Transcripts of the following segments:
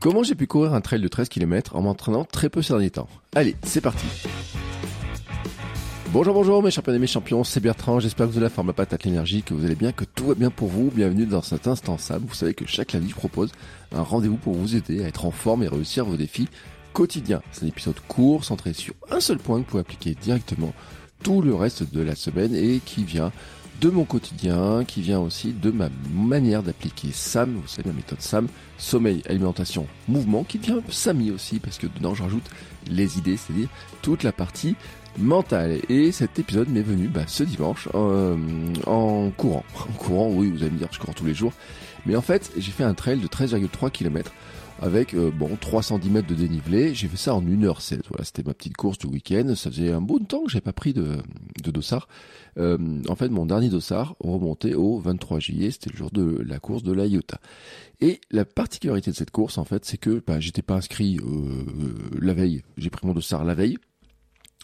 Comment j'ai pu courir un trail de 13 km en m'entraînant très peu ces derniers temps? Allez, c'est parti Bonjour, bonjour mes champions et mes champions, c'est Bertrand, j'espère que vous avez la forme, la patate, l'énergie, que vous allez bien, que tout va bien pour vous. Bienvenue dans cet instant Sam. Vous savez que chaque lundi je propose un rendez-vous pour vous aider à être en forme et réussir vos défis quotidiens. C'est un épisode court, centré sur un seul point que vous pouvez appliquer directement tout le reste de la semaine et qui vient de mon quotidien, qui vient aussi de ma manière d'appliquer SAM, vous savez la méthode SAM, sommeil, alimentation, mouvement, qui devient SAMI aussi, parce que dedans je rajoute les idées, c'est-à-dire toute la partie mentale. Et cet épisode m'est venu bah, ce dimanche euh, en courant. En courant, oui, vous allez me dire, je cours tous les jours. Mais en fait, j'ai fait un trail de 13,3 km avec euh, bon 310 mètres de dénivelé. J'ai fait ça en 1h16. Voilà, c'était ma petite course du week-end. Ça faisait un bon temps que j'ai pas pris de, de dossard. Euh, en fait, mon dernier dossard remontait au 23 juillet. C'était le jour de la course de la IOTA. Et la particularité de cette course, en fait, c'est que bah, j'étais pas inscrit euh, la veille. J'ai pris mon dossard la veille.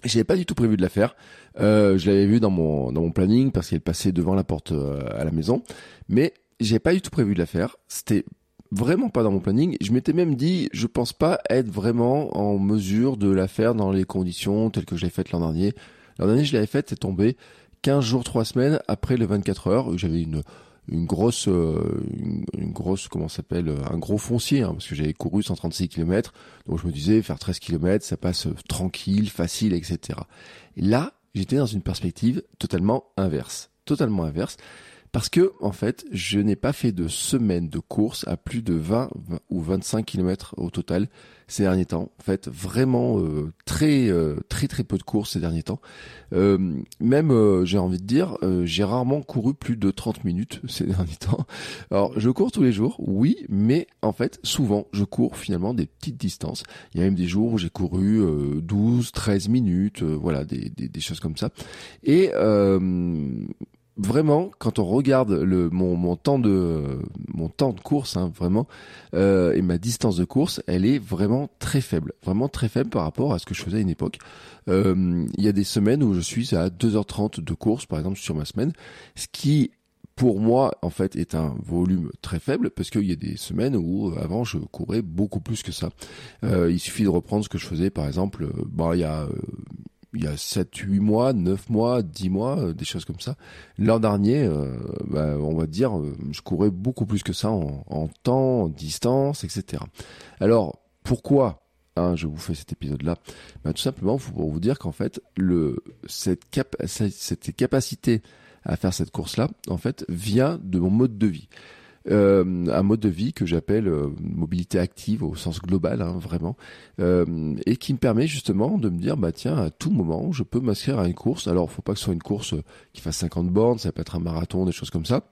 J'avais pas du tout prévu de la faire. Euh, je l'avais vu dans mon dans mon planning parce qu'elle passait devant la porte euh, à la maison, mais j'avais pas du tout prévu de la faire. C'était vraiment pas dans mon planning. Je m'étais même dit, je pense pas être vraiment en mesure de la faire dans les conditions telles que je l'ai faites l'an dernier. L'an dernier, je l'avais faite, c'est tombé 15 jours, 3 semaines après le 24 heures. J'avais une une grosse, euh, une, grosse, comment s'appelle, euh, un gros foncier, hein, parce que j'avais couru 136 km, donc je me disais faire 13 km, ça passe tranquille, facile, etc. Et là, j'étais dans une perspective totalement inverse, totalement inverse, parce que en fait, je n'ai pas fait de semaine de course à plus de 20 ou 25 km au total ces derniers temps. En fait, vraiment euh, très euh, très très peu de courses ces derniers temps. Euh, même, j'ai envie de dire, j'ai rarement couru plus de 30 minutes ces derniers temps. Alors, je cours tous les jours, oui, mais en fait, souvent, je cours finalement des petites distances. Il y a même des jours où j'ai couru 12, 13 minutes, voilà, des, des, des, choses comme ça. Et vraiment, quand on regarde le, mon, mon temps de mon temps de course, hein, vraiment, euh, et ma distance de course, elle est vraiment très faible, vraiment très faible par rapport à ce que je faisais à une époque. Euh, il y a des semaines où je suis à 2h30 de course, par exemple, sur ma semaine, ce qui pour moi, en fait, est un volume très faible parce qu'il y a des semaines où euh, avant je courais beaucoup plus que ça. Euh, il suffit de reprendre ce que je faisais, par exemple, bah, il y a il y a 7, 8 mois, 9 mois, 10 mois, euh, des choses comme ça. L'an dernier, euh, bah, on va dire, euh, je courais beaucoup plus que ça en, temps, en distance, etc. Alors, pourquoi hein, je vous fais cet épisode-là? Bah, Tout simplement pour vous dire qu'en fait, cette capacité à faire cette course-là, en fait, vient de mon mode de vie euh, un mode de vie que j'appelle euh, mobilité active au sens global, hein, vraiment, euh, et qui me permet justement de me dire, bah tiens, à tout moment, je peux m'inscrire à une course. Alors, faut pas que ce soit une course qui fasse 50 bornes, ça peut être un marathon, des choses comme ça.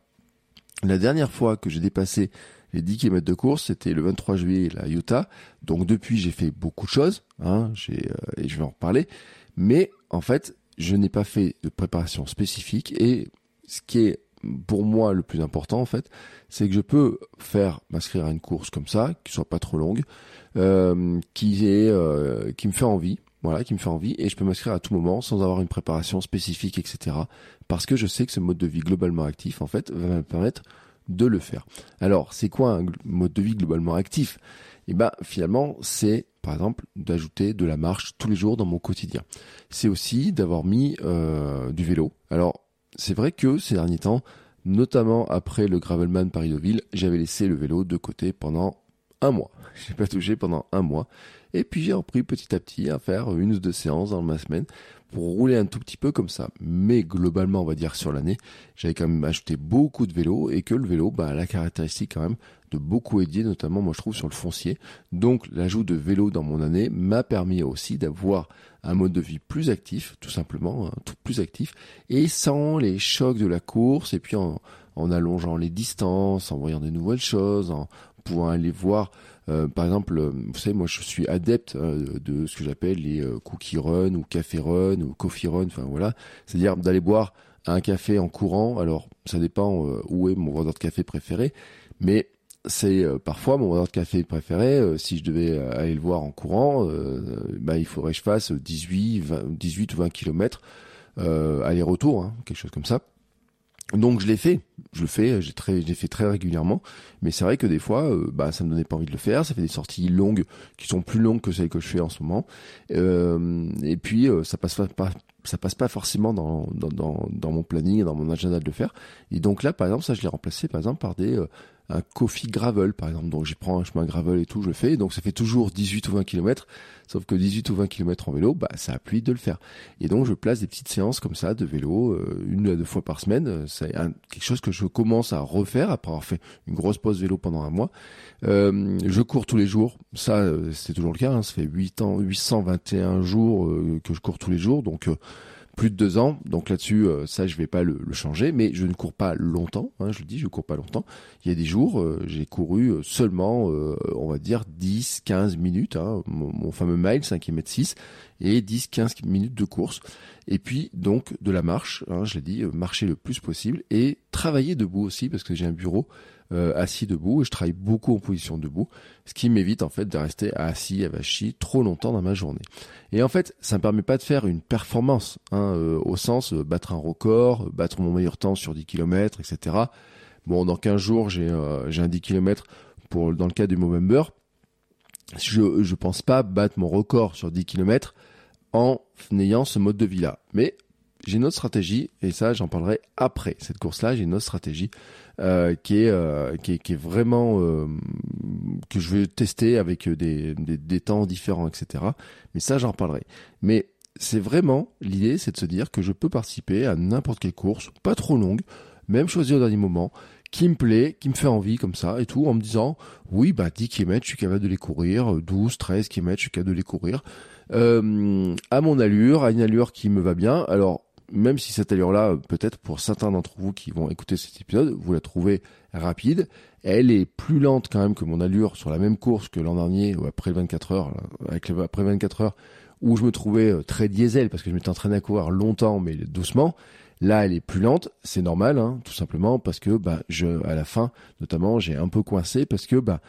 La dernière fois que j'ai dépassé les 10 km de course, c'était le 23 juillet à Utah. Donc depuis, j'ai fait beaucoup de choses, hein, j'ai, euh, et je vais en reparler. Mais en fait, je n'ai pas fait de préparation spécifique. Et ce qui est pour moi le plus important en fait, c'est que je peux faire m'inscrire à une course comme ça, qui soit pas trop longue, euh, qui est euh, qui me fait envie, voilà, qui me fait envie, et je peux m'inscrire à tout moment sans avoir une préparation spécifique, etc. Parce que je sais que ce mode de vie globalement actif en fait va me permettre de le faire. Alors, c'est quoi un mode de vie globalement actif? Et eh ben finalement, c'est par exemple d'ajouter de la marche tous les jours dans mon quotidien. C'est aussi d'avoir mis euh, du vélo. Alors c'est vrai que ces derniers temps, notamment après le Gravelman Paris-Deauville, j'avais laissé le vélo de côté pendant un mois. Je n'ai pas touché pendant un mois. Et puis j'ai repris petit à petit à faire une ou deux séances dans ma semaine pour rouler un tout petit peu comme ça. Mais globalement, on va dire sur l'année, j'avais quand même ajouté beaucoup de vélo et que le vélo bah, a la caractéristique quand même de beaucoup aider, notamment moi je trouve sur le foncier. Donc l'ajout de vélo dans mon année m'a permis aussi d'avoir un mode de vie plus actif, tout simplement, hein, tout plus actif, et sans les chocs de la course, et puis en, en allongeant les distances, en voyant de nouvelles choses, en pouvant aller voir euh, par exemple, euh, vous savez, moi je suis adepte euh, de ce que j'appelle les cookie run ou café run ou coffee run, enfin voilà, c'est-à-dire d'aller boire un café en courant. Alors ça dépend où est mon vendeur de café préféré, mais c'est parfois mon vendeur de café préféré. si je devais aller le voir en courant, bah, il faudrait que je fasse 18, 18 ou 20 kilomètres aller-retour, hein, quelque chose comme ça. Donc je l'ai fait, je le fais, j'ai très, j'ai fait très régulièrement, mais c'est vrai que des fois, euh, bah ça me donnait pas envie de le faire. Ça fait des sorties longues qui sont plus longues que celles que je fais en ce moment, euh, et puis euh, ça passe pas, ça passe pas forcément dans, dans, dans, dans, mon planning, dans mon agenda de le faire. Et donc là, par exemple, ça je l'ai remplacé par exemple par des un coffee gravel par exemple. Donc j'y prends un chemin gravel et tout, je le fais. Donc ça fait toujours 18 ou 20 km. Sauf que 18 ou 20 km en vélo, bah ça appuie de le faire. Et donc je place des petites séances comme ça de vélo, euh, une à deux fois par semaine. C'est quelque chose que je commence à refaire après avoir fait une grosse pause vélo pendant un mois. Euh, je cours tous les jours. Ça, euh, c'est toujours le cas. Hein. Ça fait 8 ans, 821 jours que je cours tous les jours. Donc plus de deux ans. Donc là-dessus, euh, ça, je vais pas le, changer. Mais je ne cours pas longtemps. Hein, je le dis, je cours pas longtemps. Il y a des jours, euh, j'ai couru euh, seulement, on va dire, 10, 15 minutes. Hein, mon, fameux mile, 5 km 6, et 10, 15 minutes de course. Et puis, donc, de la marche. Hein, je l'ai dit, marcher le plus possible. Et travailler debout aussi, parce que j'ai un bureau euh, assis debout et je travaille beaucoup en position debout, ce qui m'évite en fait de rester assis, avachi trop longtemps dans ma journée. Et en fait, ça me permet pas de faire une performance, hein, euh, au sens euh, battre un record, battre mon meilleur temps sur 10 km, etc. Bon, dans 15 jours, j'ai j'ai un 10 km dans le cas du Movember. Je je pense pas battre mon record sur 10 km en ayant ce mode de vie là. Mais j'ai une autre stratégie, et ça j'en parlerai après cette course-là, j'ai une autre stratégie euh, qui, est, euh, vraiment euh, que je vais tester avec des, des, temps différents, etc. Mais ça j'en parlerai. Mais c'est vraiment l'idée, c'est de se dire que je peux participer à n'importe quelle course, pas trop longue, même choisir au dernier moment, qui me plaît, qui me fait envie comme ça et tout, en me disant oui bah 10 km je suis capable de les courir, 12, 13 km je suis capable de les courir, euh, à mon allure, à une allure qui me va bien. Alors même si cette allure-là, peut-être pour certains d'entre vous qui vont écouter cet épisode, vous la trouvez rapide, elle est plus lente quand même que mon allure sur la même course que l'an dernier, ou après 24 heures, après 24 heures, où je me trouvais euh, très diesel parce que je m'étais entraîné à courir longtemps mais doucement. Là, elle est plus lente, c'est normal, hein, tout simplement parce que bah je, à la fin, notamment, j'ai un peu coincé parce que bah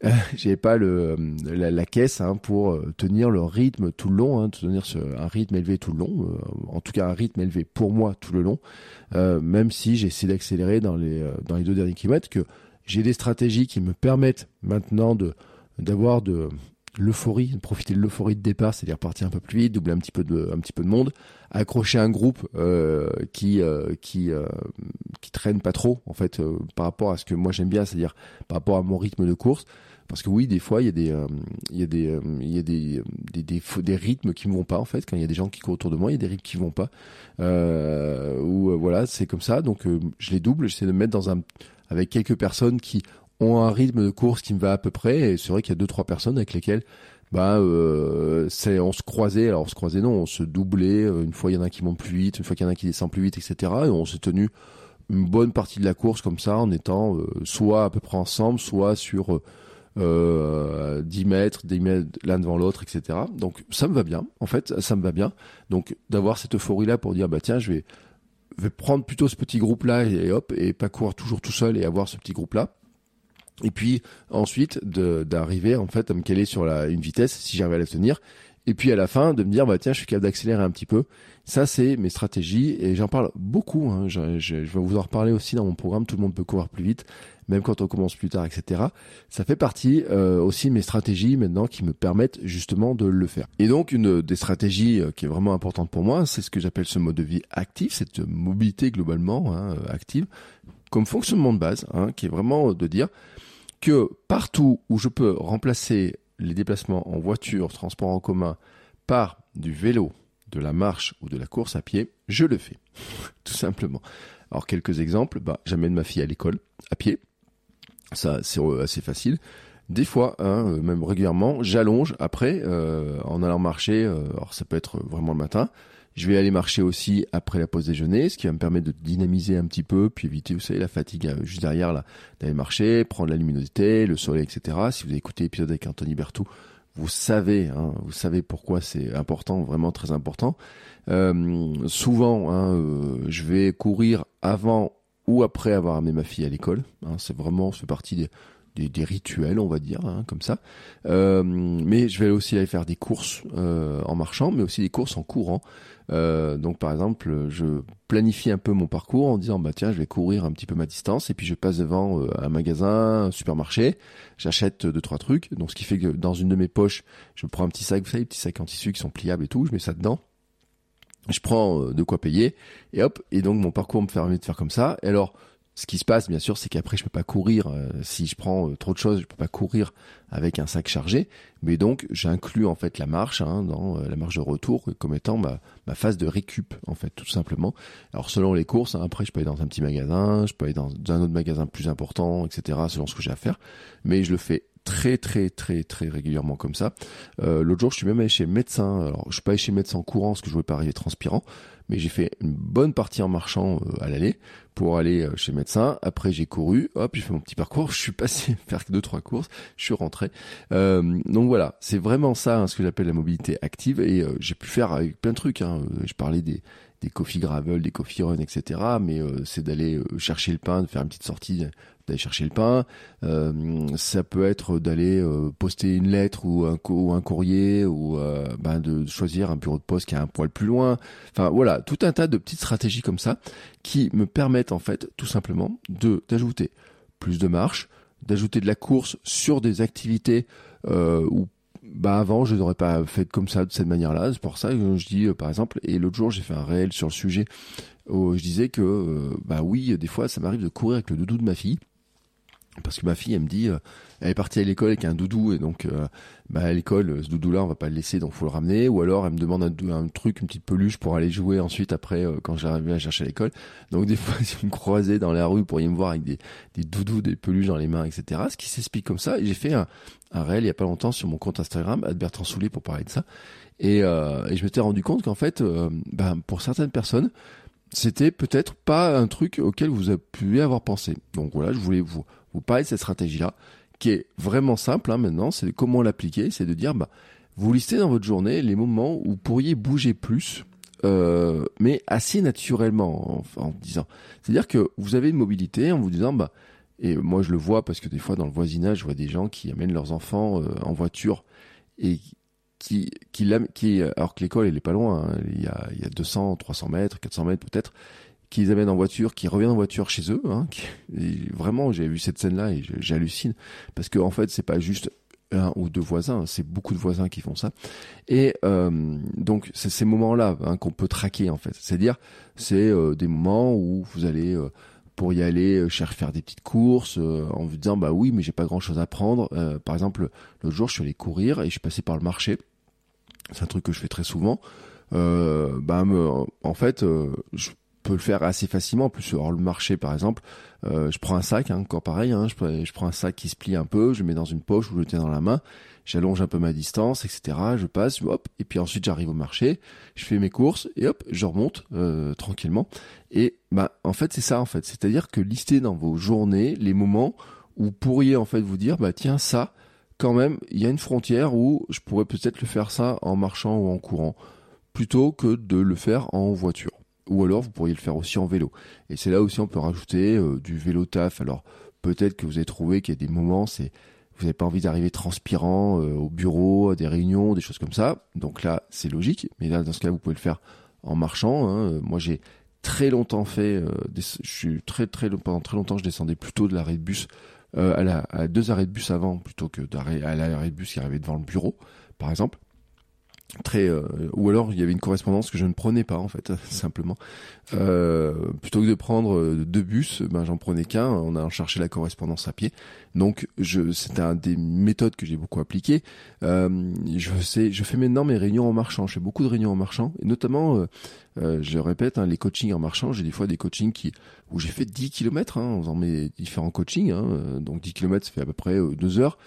euh, j'avais pas la, caisse hein, pour euh, tenir le rythme tout le long, hein, tenir ce, un rythme élevé tout le long, euh, en tout cas un rythme élevé pour moi tout le long, même si j'ai essayé d'accélérer dans les dans les deux derniers kilomètres, que j'ai des stratégies qui me permettent maintenant de d'avoir de l'euphorie, profiter de l'euphorie de départ, c'est-à-dire partir un peu plus vite, doubler un petit peu de un petit peu de monde, accrocher un groupe qui qui qui traîne pas trop en fait par rapport à ce que moi j'aime bien, c'est-à-dire par rapport à mon rythme de course. Parce que oui, des fois, il y a des, euh, il y a des, euh, il y a des, des, des, des, rythmes qui ne vont pas en fait. Quand il y a des gens qui courent autour de moi, il y a des rythmes qui vont pas. Euh, ou euh, voilà, c'est comme ça. Donc je les double. J'essaie de me mettre dans un, avec quelques personnes qui ont un rythme de course qui me va à peu près. Et c'est vrai qu'il y a deux trois personnes avec lesquelles bah euh, c'est on se croisait alors on se croisait non on se doublait une fois il y en a qui monte plus vite une fois qu'il y en a qui descend plus vite etc et on s'est tenu une bonne partie de la course comme ça en étant soit à peu près ensemble soit sur euh, 10 mètres, 10 mètres l'un devant l'autre, etc. Donc ça me va bien, en fait, ça me va bien. Donc d'avoir cette euphorie-là pour dire, bah tiens, je vais, vais prendre plutôt ce petit groupe-là et, hop, et pas courir toujours tout seul et avoir ce petit groupe-là. Et puis ensuite d'arriver en fait à me caler sur la, une vitesse si j'arrive à la tenir. Et puis à la fin de me dire bah tiens je suis capable d'accélérer un petit peu. Ça c'est mes stratégies et j'en parle beaucoup. Hein. Je, je, je, vais vous en reparler aussi dans mon programme. Tout le monde peut courir plus vite même quand on commence plus tard, etc. Ça fait partie euh, aussi de mes stratégies maintenant qui me permettent justement de le faire. Et donc une des stratégies euh, qui est vraiment importante pour moi, c'est ce que j'appelle ce mode de vie actif, cette mobilité globalement hein, active, comme fonctionnement de base, hein, qui est vraiment de dire que partout où je peux remplacer les déplacements en voiture, transport en commun, par du vélo, de la marche ou de la course à pied, je le fais. Tout simplement. Alors quelques exemples, bah, j'amène ma fille à l'école à pied. Ça, c'est assez facile. Des fois, hein, euh, même régulièrement, j'allonge après euh, en allant marcher. Euh, alors ça peut être vraiment le matin. Je vais aller marcher aussi après la pause déjeuner, ce qui va me permettre de dynamiser un petit peu, puis éviter, vous savez, la fatigue juste derrière, là, d'aller marcher, prendre la luminosité, le soleil, etc. Si vous avez écouté l'épisode avec Anthony Bertou, vous savez, hein, vous savez pourquoi c'est important, vraiment très important. souvent, hein, je vais courir avant ou après avoir amené ma fille à l'école. Hein, c'est vraiment, fait partie des, des, rituels, on va dire, hein, comme ça. Euh, mais je vais aussi aller faire des courses euh, en marchant, mais aussi des courses en courant. Euh, donc par exemple, je planifie un peu mon parcours en disant bah tiens, je vais courir un petit peu ma distance et puis je passe devant un magasin, un supermarché, j'achète deux trois trucs. Donc ce qui fait que dans une de mes poches, je prends un petit sac, vous savez, petits sacs en tissu qui sont pliables et tout, je mets ça dedans je prends de quoi payer et hop et donc mon parcours me permet de faire comme ça et alors ce qui se passe, bien sûr, c'est qu'après, je peux pas courir. Euh, si je prends euh, trop de choses, je peux pas courir avec un sac chargé. Mais donc, j'inclus en fait la marche hein, dans euh, la marche de retour comme étant ma, phase de récup, en fait, tout simplement. Alors, selon les courses, hein, après, je peux aller dans un petit magasin, je peux aller dans un autre magasin plus important, etc., selon ce que j'ai à faire. Mais je le fais très très très très régulièrement comme ça. Euh, L'autre jour, je suis même allé chez médecin. Alors, je suis pas allé chez médecin en courant parce que je voulais pas arriver transpirant, mais j'ai fait une bonne partie en marchant euh, à l'aller pour aller euh, chez médecin. Après, j'ai couru, hop, j'ai fait mon petit parcours. Je suis passé faire deux trois courses, je suis rentré. Euh, donc voilà, c'est vraiment ça hein, ce que j'appelle la mobilité active et euh, j'ai pu faire avec plein de trucs. Hein. Je parlais des des coffee gravel, des coffee run, etc. Mais c'est d'aller chercher le pain, de faire une petite sortie d'aller chercher le pain. Euh, ça peut être d'aller euh, poster une lettre ou un, ou un courrier ou euh, ben de choisir un bureau de poste qui est un poil plus loin. Enfin voilà, tout un tas de petites stratégies comme ça qui me permettent en fait tout simplement de d'ajouter plus de marche, d'ajouter de la course sur des activités où bah avant je n'aurais pas fait comme ça de cette manière-là. C'est pour ça que je dis par exemple. Et l'autre jour j'ai fait un réel sur le sujet où je disais que bah oui des fois ça m'arrive de courir avec le doudou de ma fille parce que ma fille elle me dit euh, elle est partie à l'école avec un doudou et donc euh, bah à l'école ce doudou là on va pas le laisser donc faut le ramener. Ou alors elle me demande un, truc une petite peluche pour aller jouer ensuite après euh, quand j'arrivais à chercher à l'école. Donc des fois si vous me croisez dans la rue pour pourriez me voir avec des, des doudous des peluches dans les mains etc ce qui s'explique comme ça. Et j'ai fait un, un réel il y a pas longtemps sur mon compte Instagram Bertrand Soulet pour parler de ça. Et, euh, et je m'étais rendu compte qu'en fait bah, pour certaines personnes c'était peut-être pas un truc auquel vous avez pu avoir pensé. Donc voilà, je voulais vous vous parlez de cette stratégie-là, qui est vraiment simple hein, maintenant, c'est comment l'appliquer, c'est de dire, bah, vous listez dans votre journée les moments où vous pourriez bouger plus, euh, mais assez naturellement en, disant. C'est-à-dire que vous avez une mobilité en vous disant, bah, et moi je le vois parce que des fois dans le voisinage, je vois des gens qui amènent leurs enfants euh, en voiture et qui, qui, qui, alors que l'école elle est pas loin, hein, il, y a, il y a 200, 300 mètres, 400 mètres peut-être, qu'ils amènent en voiture, qui reviennent en voiture chez eux. Hein, vraiment, j'ai vu cette scène-là et j'hallucine parce que en fait, c'est pas juste un ou deux voisins, c'est beaucoup de voisins qui font ça. Et euh, donc, c'est ces moments-là hein, qu'on peut traquer en fait. C'est-à-dire, c'est euh, des moments où vous allez euh, pour y aller chercher faire des petites courses en vous disant bah oui mais j'ai pas grand chose à prendre par exemple l'autre jour je suis allé courir et je suis passé par le marché c'est un truc que je fais très souvent bah en fait peut le faire assez facilement. En plus, alors le marché, par exemple, euh, je prends un sac, hein, encore pareil, hein, je, je, prends un sac qui se plie un peu, je le mets dans une poche ou je le tiens dans la main, j'allonge un peu ma distance, etc. Je passe, hop, et puis ensuite j'arrive au marché, je fais mes courses et hop, je remonte euh, tranquillement. Et bah, en fait, c'est ça, en fait, c'est-à-dire que listez dans vos journées les moments où vous pourriez en fait vous dire, bah tiens ça, quand même, il y a une frontière où je pourrais peut-être le faire ça en marchant ou en courant, plutôt que de le faire en voiture ou alors vous pourriez le faire aussi en vélo. Et c'est là aussi on peut rajouter euh, du vélo taf. Alors peut-être que vous avez trouvé qu'il y a des moments, c'est vous n'avez pas envie d'arriver transpirant euh, au bureau, à des réunions, des choses comme ça. Donc là, c'est logique. Mais là, dans ce cas, vous pouvez le faire en marchant. Hein. Moi, j'ai très longtemps fait. Euh, je suis très très pendant très longtemps, je descendais plutôt de l'arrêt de bus à, la, à deux arrêts de bus avant plutôt que d'arrêt à l'arrêt de bus qui arrivait devant le bureau, par exemple. Très euh, ou alors il y avait une correspondance que je ne prenais pas en fait simplement. Euh, plutôt que de prendre euh, deux bus ben j'en prenais qu'un on a cherché la correspondance à pied. Donc je c'était un des méthodes que j'ai beaucoup appliquées. Euh, je sais je fais maintenant mes réunions en marchant. Je fais beaucoup de réunions en marchant et notamment euh, je répète hein, les coachings en marchant. J'ai des fois des coachings qui où j'ai fait 10 km hein, en faisant mes différents coachings hein, donc 10 km ça fait à peu près deux heures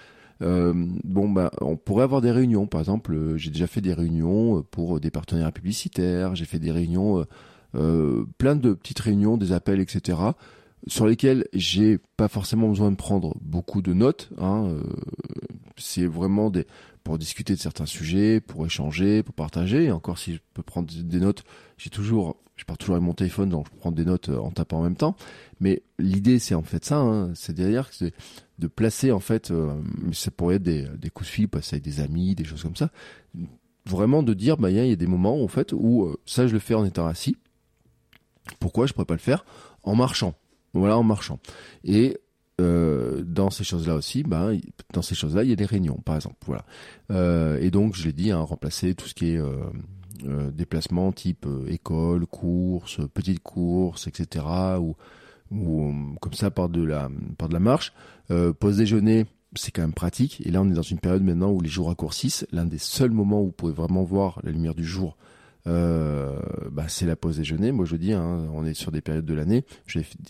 euh, bon, bah, on pourrait avoir des réunions. Par exemple, euh, j'ai déjà fait des réunions euh, pour des partenaires publicitaires. J'ai fait des réunions, euh, plein de petites réunions, des appels, etc. Sur lesquels j'ai pas forcément besoin de prendre beaucoup de notes. Hein, c'est vraiment des pour discuter de certains sujets, pour échanger, pour partager. Et encore, si je peux prendre des notes, j'ai toujours, je pars toujours avec mon téléphone, donc je prends des notes en tapant en même temps. Mais l'idée, c'est en fait ça, hein, c'est derrière, c'est de placer en fait, euh, ça pourrait être des, des coups de fil, passer avec des amis, des choses comme ça. Vraiment de dire, bah il y a des moments en fait où euh, ça je le fais en étant assis. Pourquoi je pourrais pas le faire? En marchant Voilà, en marchant. Et euh, dans ces choses-là aussi, bah, dans ces choses-là, il y a des réunions, par exemple. Voilà. Euh, et donc, je l'ai dit, hein, remplacer tout ce qui est euh, déplacement type école, course, petite course, etc. Ou comme ça par de la par de la marche. Pause déjeuner, c'est quand même pratique. Et là, on est dans une période maintenant où les jours raccourcissent. L'un des seuls moments où vous pouvez vraiment voir la lumière du jour, bah, c'est la pause déjeuner. Moi, je dis, hein, on est sur des périodes de l'année.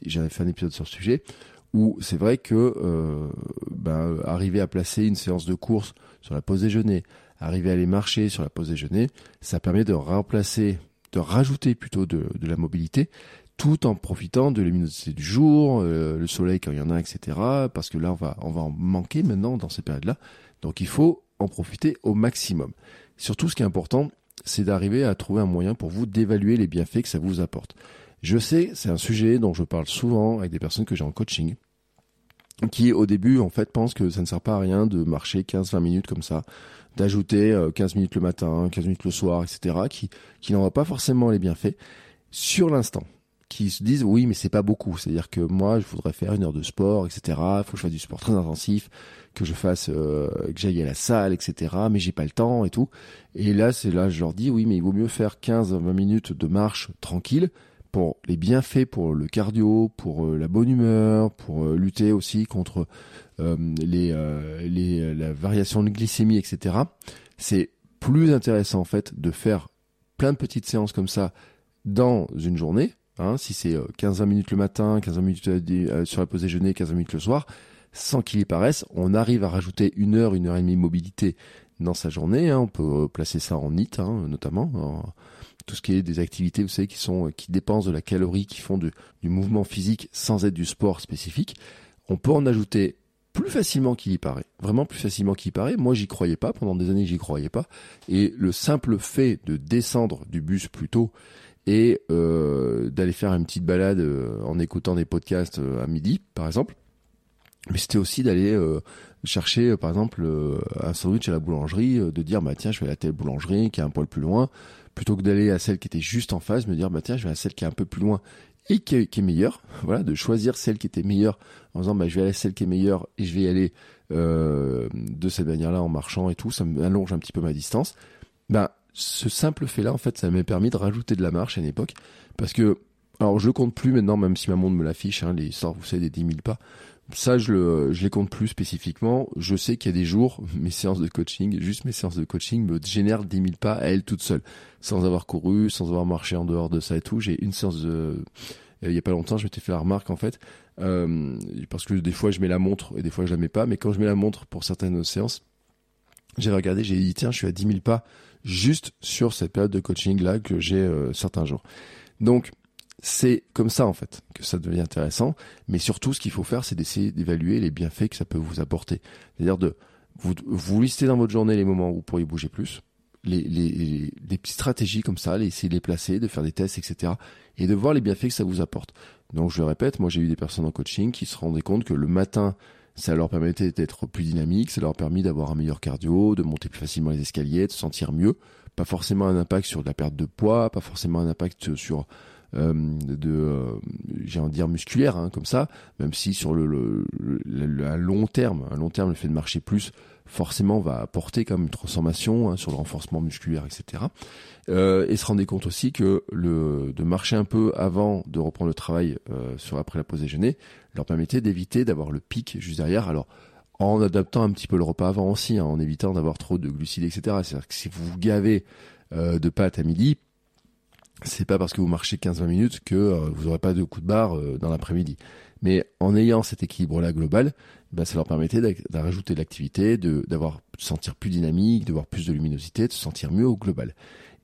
J'avais fait un épisode sur ce sujet où c'est vrai que euh, bah, arriver à placer une séance de course sur la pause déjeuner, arriver à aller marcher sur la pause déjeuner, ça permet de remplacer, de rajouter plutôt de, de la mobilité tout en profitant de luminosité du jour, euh, le soleil quand il y en a, etc. Parce que là, on va, on va en manquer maintenant dans ces périodes-là. Donc il faut en profiter au maximum. Surtout, ce qui est important, c'est d'arriver à trouver un moyen pour vous d'évaluer les bienfaits que ça vous apporte. Je sais, c'est un sujet dont je parle souvent avec des personnes que j'ai en coaching, qui au début, en fait, pensent que ça ne sert pas à rien de marcher 15-20 minutes comme ça, d'ajouter 15 euh, minutes le matin, 15 minutes le soir, etc., qui, qui n'en voient pas forcément les bienfaits sur l'instant. Qui se disent oui mais c'est pas beaucoup. C'est à dire que moi je voudrais faire une heure de sport etc il faut que je fasse du sport très intensif que je fasse euh, que j'aille à la salle etc mais j'ai pas le temps et tout. Et là c'est là je leur dis oui mais il vaut mieux faire 15 20 minutes de marche tranquille pour les bienfaits pour le cardio pour euh, la bonne humeur pour euh, lutter aussi contre les, les la variation de glycémie etc c'est plus intéressant en fait de faire plein de petites séances comme ça dans une journée Hein, si c'est 15-20 euh, minutes le matin, 15 minutes euh, euh, sur la pause déjeuner, 15 minutes le soir, sans qu'il y paraisse, on arrive à rajouter une heure, une heure et demie de mobilité dans sa journée. Hein. on peut placer ça en NIT, hein, notamment. Tout ce qui est des activités, vous savez, qui sont qui dépensent de la calorie, qui font du mouvement physique sans être du sport spécifique. On peut en ajouter plus facilement qu'il y paraît, vraiment plus facilement qu'il y paraît. Moi, j'y croyais pas pendant des années, j'y croyais pas. Et le simple fait de descendre du bus plus tôt et euh, d'aller faire une petite balade euh, en écoutant des podcasts euh, à midi, par exemple. Mais c'était aussi d'aller chercher, par exemple, un sandwich à la boulangerie, de dire bah tiens, je vais à telle boulangerie qui est un poil plus loin, plutôt que d'aller à celle qui était juste en face, me dire bah tiens, je vais à celle qui est un peu plus loin et qui est, meilleure. Voilà, de choisir celle qui était meilleure en disant bah je vais aller à celle qui est meilleure et je vais y aller de cette manière-là en marchant et tout, ça m'allonge un petit peu ma distance. Ben ce simple fait-là, en fait, ça m'a permis de rajouter de la marche à une époque. Parce que, alors je compte plus maintenant, même si ma montre me l'affiche, hein, les histoires, vous savez, des 10 000 pas. Ça, je, le, je les compte plus spécifiquement. Je sais qu'il y a des jours, mes séances de coaching, juste mes séances de coaching me génèrent 10 000 pas à elles toutes seules. Sans avoir couru, sans avoir marché en dehors de ça et tout. J'ai une séance de... Euh, il y a pas longtemps, je m'étais fait la remarque en fait, euh, parce que des fois je mets la montre et des fois je la mets pas, mais quand je mets la montre pour certaines séances, j'ai regardé, j'ai dit tiens, je suis à 10 000 pas juste sur cette période de coaching là que j'ai euh, certains jours. Donc c'est comme ça en fait que ça devient intéressant, mais surtout ce qu'il faut faire c'est d'essayer d'évaluer les bienfaits que ça peut vous apporter. C'est-à-dire de vous, vous listez dans votre journée les moments où vous pourriez bouger plus, les, les, les petites stratégies comme ça, les, essayer de les placer, de faire des tests, etc. Et de voir les bienfaits que ça vous apporte. Donc je le répète, moi j'ai eu des personnes en coaching qui se rendaient compte que le matin, ça leur permettait d'être plus dynamique, ça leur a permis d'avoir un meilleur cardio, de monter plus facilement les escaliers, de se sentir mieux. Pas forcément un impact sur la perte de poids, pas forcément un impact sur euh, de, euh, j'ai envie de dire musculaire, hein, comme ça, même si sur le, le, le, à long terme, à long terme, le fait de marcher plus, forcément, va apporter comme une transformation hein, sur le renforcement musculaire, etc. Euh, et se rendre compte aussi que le, de marcher un peu avant de reprendre le travail euh, sur après la pause déjeuner leur permettait d'éviter d'avoir le pic juste derrière. Alors en adaptant un petit peu le repas avant aussi, hein, en évitant d'avoir trop de glucides, etc. C'est-à-dire que si vous vous gavez euh, de pâtes à midi, c'est pas parce que vous marchez 15-20 minutes que euh, vous n'aurez pas de coup de barre euh, dans l'après-midi. Mais en ayant cet équilibre-là global, ben, ça leur permettait de rajouter de l'activité, de d'avoir de se sentir plus dynamique, d'avoir plus de luminosité, de se sentir mieux au global.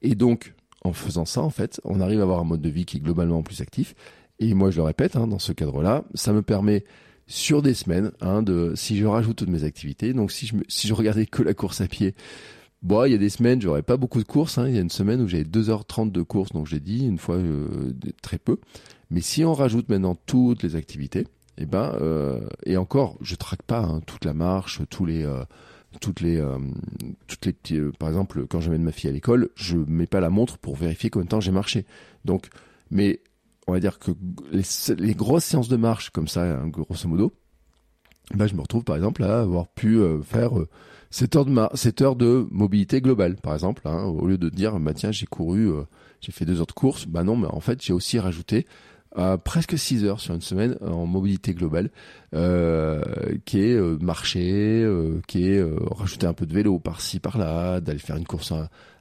Et donc, en faisant ça, en fait, on arrive à avoir un mode de vie qui est globalement plus actif. Et moi, je le répète, hein, dans ce cadre-là, ça me permet sur des semaines, hein, de si je rajoute toutes mes activités. Donc, si je si je regardais que la course à pied, Bon, il y a des semaines, j'aurais pas beaucoup de courses. Hein. Il y a une semaine où j'avais 2h30 de courses, donc j'ai dit une fois euh, très peu. Mais si on rajoute maintenant toutes les activités, eh ben euh, et encore, je traque pas hein, toute la marche, tous les euh, toutes les toutes les petits. par exemple, quand j'amène ma fille à l'école, je mets pas la montre pour vérifier combien de temps j'ai marché. Donc, mais on va dire que les, les grosses séances de marche comme ça, hein, grosso modo, ben je me retrouve par exemple à avoir pu faire 7 heures de, 7 heures de mobilité globale, par exemple, hein, au lieu de dire, bah tiens, j'ai couru, euh, j'ai fait deux heures de course, bah non, mais en fait, j'ai aussi rajouté euh, presque 6 heures sur une semaine en mobilité globale, euh, qui est euh, marcher, euh, qui est rajouter un peu de vélo par-ci par-là, d'aller faire une course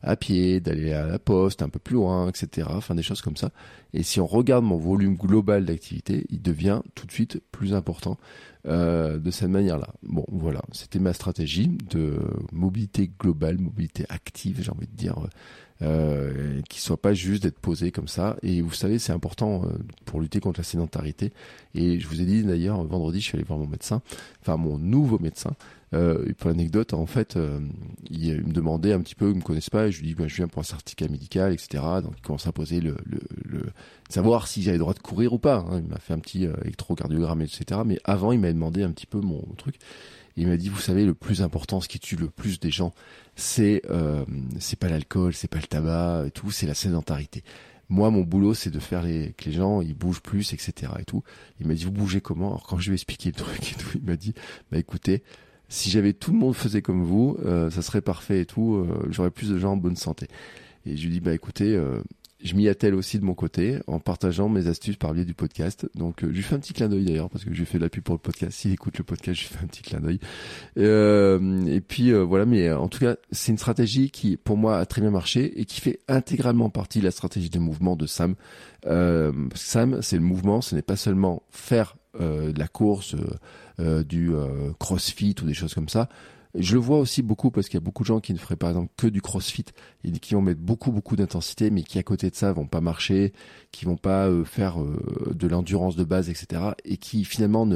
à, pied, d'aller à la poste un peu plus loin, etc. Enfin des choses comme ça. Et si on regarde mon volume global d'activité, il devient tout de suite plus important de cette manière-là. Bon, voilà, c'était ma stratégie de mobilité globale, mobilité active, j'ai envie de dire euh, qui soit pas juste d'être posé comme ça. Et vous savez, c'est important euh, pour lutter contre la sédentarité. Et je vous ai dit d'ailleurs, vendredi, je suis allé voir mon médecin, enfin mon nouveau médecin. Euh, pour l'anecdote, en fait, euh, il, me demandait un petit peu, il me connaissait pas, et je lui dis, bah, je viens pour un certificat médical, etc. Donc il commence à poser le, le, le savoir si j'avais le droit de courir ou pas. Hein. Il m'a fait un petit électrocardiogramme, etc. Mais avant, il m'a demandé un petit peu mon truc. Il m'a dit, vous savez, le plus important, ce qui tue le plus des gens, c'est euh, c'est pas l'alcool, c'est pas le tabac et tout, c'est la sédentarité. Moi, mon boulot, c'est de faire les, que les gens ils bougent plus, etc. et tout. Il m'a dit, vous bougez comment? Alors quand je lui ai expliqué le truc et tout, il m'a dit, bah écoutez, si j'avais tout le monde faisait comme vous, euh, ça serait parfait et tout. Euh, J'aurais plus de gens en bonne santé. Et je lui dis, bah écoutez, je m'y attelle aussi de mon côté en partageant mes astuces par biais du podcast. Donc euh, je lui fais un petit clin d'œil d'ailleurs parce que j'ai fait de la pub pour le podcast. S'il écoute le podcast, je lui fais un petit clin d'œil. Euh, et puis euh, voilà, mais en tout cas, c'est une stratégie qui pour moi a très bien marché et qui fait intégralement partie de la stratégie de mouvement de Sam. Sam, c'est le mouvement, ce n'est pas seulement faire de la course, du crossfit ou des choses comme ça. Je le vois aussi beaucoup parce qu'il y a beaucoup de gens qui ne feraient par exemple que du crossfit et qui vont mettre beaucoup beaucoup d'intensité mais qui à côté de ça vont pas marcher, qui vont pas euh, faire euh, de l'endurance de base, etc. et qui finalement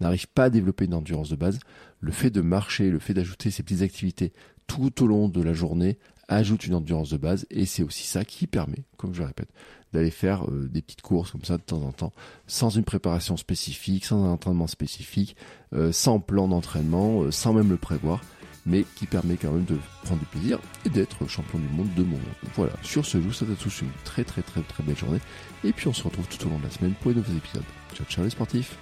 n'arrivent pas à développer une endurance de base. Le fait de marcher, le fait d'ajouter ces petites activités tout au long de la journée ajoute une endurance de base et c'est aussi ça qui permet, comme je le répète, d'aller faire euh, des petites courses comme ça de temps en temps, sans une préparation spécifique, sans un entraînement spécifique, euh, sans plan d'entraînement, euh, sans même le prévoir, mais qui permet quand même de prendre du plaisir et d'être champion du monde de mon monde. Voilà, sur ce, je vous souhaite à tous une très très très très belle journée, et puis on se retrouve tout au long de la semaine pour de nouveaux épisodes. Ciao ciao les sportifs